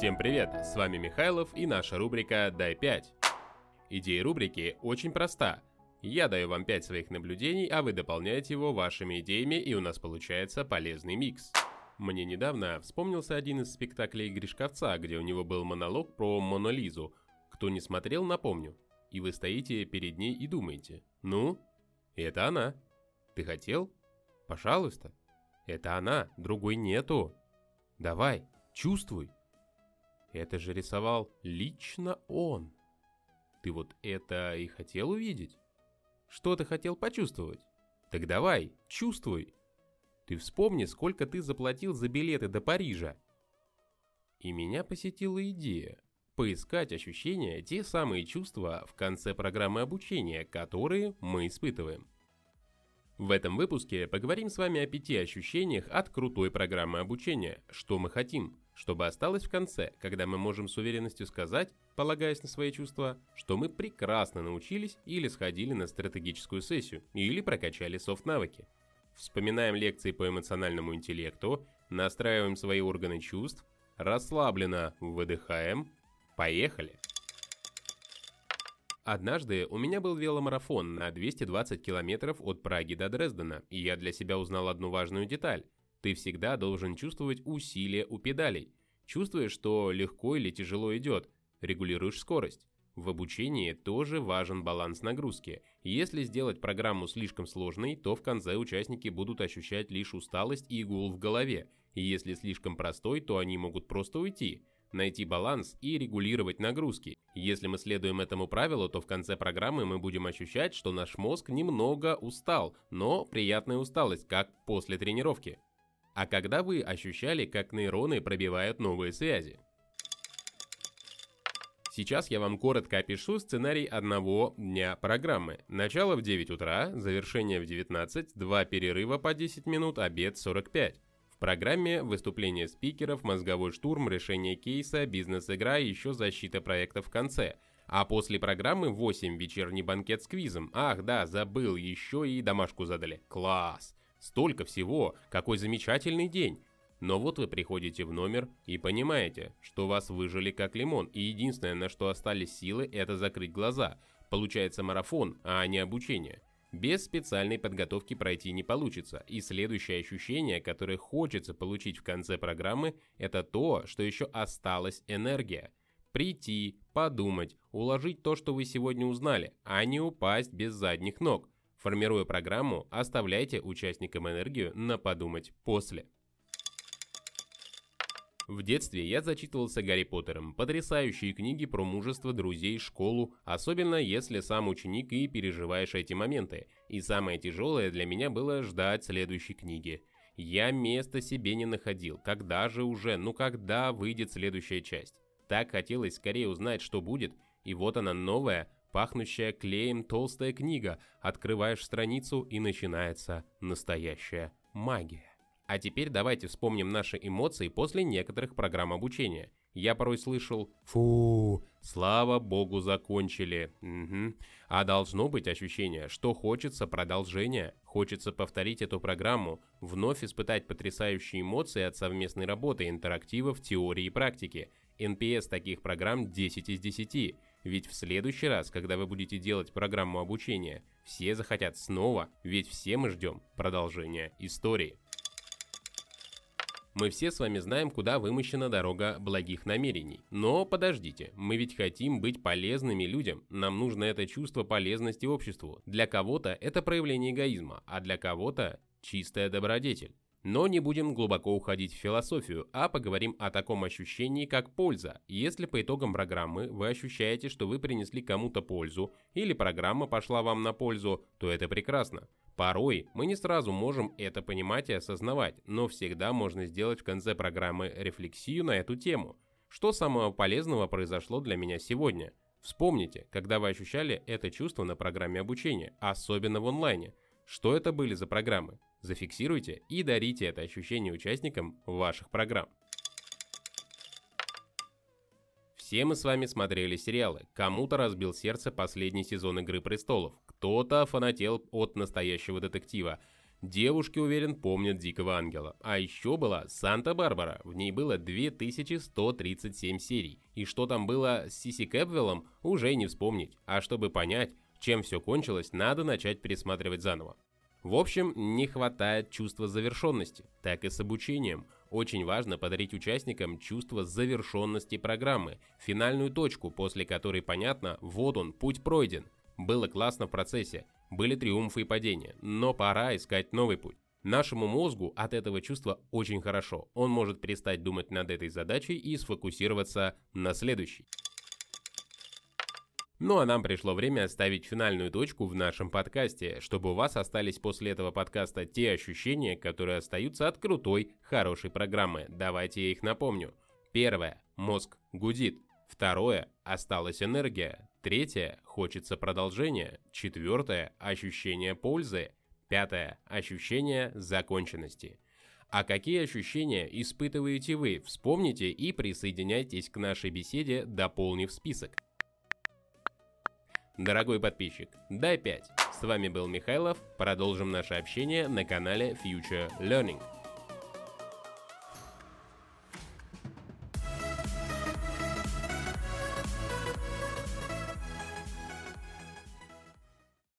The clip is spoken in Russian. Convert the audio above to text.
Всем привет, с вами Михайлов и наша рубрика «Дай 5». Идея рубрики очень проста. Я даю вам 5 своих наблюдений, а вы дополняете его вашими идеями, и у нас получается полезный микс. Мне недавно вспомнился один из спектаклей Гришковца, где у него был монолог про Монолизу. Кто не смотрел, напомню. И вы стоите перед ней и думаете, ну, это она. Ты хотел? Пожалуйста. Это она, другой нету. Давай, чувствуй. Это же рисовал лично он. Ты вот это и хотел увидеть? Что ты хотел почувствовать? Так давай, чувствуй. Ты вспомни, сколько ты заплатил за билеты до Парижа. И меня посетила идея поискать ощущения, те самые чувства в конце программы обучения, которые мы испытываем. В этом выпуске поговорим с вами о пяти ощущениях от крутой программы обучения, что мы хотим, чтобы осталось в конце, когда мы можем с уверенностью сказать, полагаясь на свои чувства, что мы прекрасно научились или сходили на стратегическую сессию, или прокачали софт-навыки. Вспоминаем лекции по эмоциональному интеллекту, настраиваем свои органы чувств, расслабленно выдыхаем. Поехали! Однажды у меня был веломарафон на 220 километров от Праги до Дрездена, и я для себя узнал одну важную деталь. Ты всегда должен чувствовать усилие у педалей. Чувствуешь, что легко или тяжело идет, регулируешь скорость. В обучении тоже важен баланс нагрузки. Если сделать программу слишком сложной, то в конце участники будут ощущать лишь усталость и гул в голове. Если слишком простой, то они могут просто уйти найти баланс и регулировать нагрузки. Если мы следуем этому правилу, то в конце программы мы будем ощущать, что наш мозг немного устал, но приятная усталость, как после тренировки. А когда вы ощущали, как нейроны пробивают новые связи? Сейчас я вам коротко опишу сценарий одного дня программы. Начало в 9 утра, завершение в 19, два перерыва по 10 минут, обед 45 программе выступление спикеров, мозговой штурм, решение кейса, бизнес-игра и еще защита проекта в конце. А после программы 8 вечерний банкет с квизом. Ах, да, забыл, еще и домашку задали. Класс! Столько всего! Какой замечательный день! Но вот вы приходите в номер и понимаете, что вас выжили как лимон, и единственное, на что остались силы, это закрыть глаза. Получается марафон, а не обучение. Без специальной подготовки пройти не получится, и следующее ощущение, которое хочется получить в конце программы, это то, что еще осталась энергия. Прийти, подумать, уложить то, что вы сегодня узнали, а не упасть без задних ног. Формируя программу, оставляйте участникам энергию на подумать после. В детстве я зачитывался Гарри Поттером, потрясающие книги про мужество, друзей, школу, особенно если сам ученик и переживаешь эти моменты. И самое тяжелое для меня было ждать следующей книги. Я места себе не находил, когда же уже, ну когда выйдет следующая часть. Так хотелось скорее узнать, что будет, и вот она новая, пахнущая клеем толстая книга. Открываешь страницу и начинается настоящая магия. А теперь давайте вспомним наши эмоции после некоторых программ обучения. Я порой слышал «Фу, слава богу, закончили». Угу. А должно быть ощущение, что хочется продолжения, хочется повторить эту программу, вновь испытать потрясающие эмоции от совместной работы, интерактивов, теории и практики. NPS таких программ 10 из 10. Ведь в следующий раз, когда вы будете делать программу обучения, все захотят снова, ведь все мы ждем продолжения истории. Мы все с вами знаем, куда вымощена дорога благих намерений. Но подождите, мы ведь хотим быть полезными людям. Нам нужно это чувство полезности обществу. Для кого-то это проявление эгоизма, а для кого-то чистая добродетель. Но не будем глубоко уходить в философию, а поговорим о таком ощущении, как польза. Если по итогам программы вы ощущаете, что вы принесли кому-то пользу, или программа пошла вам на пользу, то это прекрасно. Порой мы не сразу можем это понимать и осознавать, но всегда можно сделать в конце программы рефлексию на эту тему. Что самого полезного произошло для меня сегодня? Вспомните, когда вы ощущали это чувство на программе обучения, особенно в онлайне. Что это были за программы? Зафиксируйте и дарите это ощущение участникам ваших программ. Все мы с вами смотрели сериалы. Кому-то разбил сердце последний сезон «Игры престолов», кто-то фанател от настоящего детектива. Девушки, уверен, помнят Дикого Ангела. А еще была Санта-Барбара. В ней было 2137 серий. И что там было с Сиси Кэпвеллом, уже не вспомнить. А чтобы понять, чем все кончилось, надо начать пересматривать заново. В общем, не хватает чувства завершенности. Так и с обучением. Очень важно подарить участникам чувство завершенности программы, финальную точку, после которой понятно, вот он, путь пройден. Было классно в процессе, были триумфы и падения, но пора искать новый путь. Нашему мозгу от этого чувства очень хорошо. Он может перестать думать над этой задачей и сфокусироваться на следующей. Ну а нам пришло время ставить финальную точку в нашем подкасте, чтобы у вас остались после этого подкаста те ощущения, которые остаются от крутой, хорошей программы. Давайте я их напомню. Первое. Мозг гудит. Второе. Осталась энергия. Третье. Хочется продолжения. Четвертое. Ощущение пользы. Пятое. Ощущение законченности. А какие ощущения испытываете вы? Вспомните и присоединяйтесь к нашей беседе, дополнив список. Дорогой подписчик, дай 5. С вами был Михайлов. Продолжим наше общение на канале Future Learning.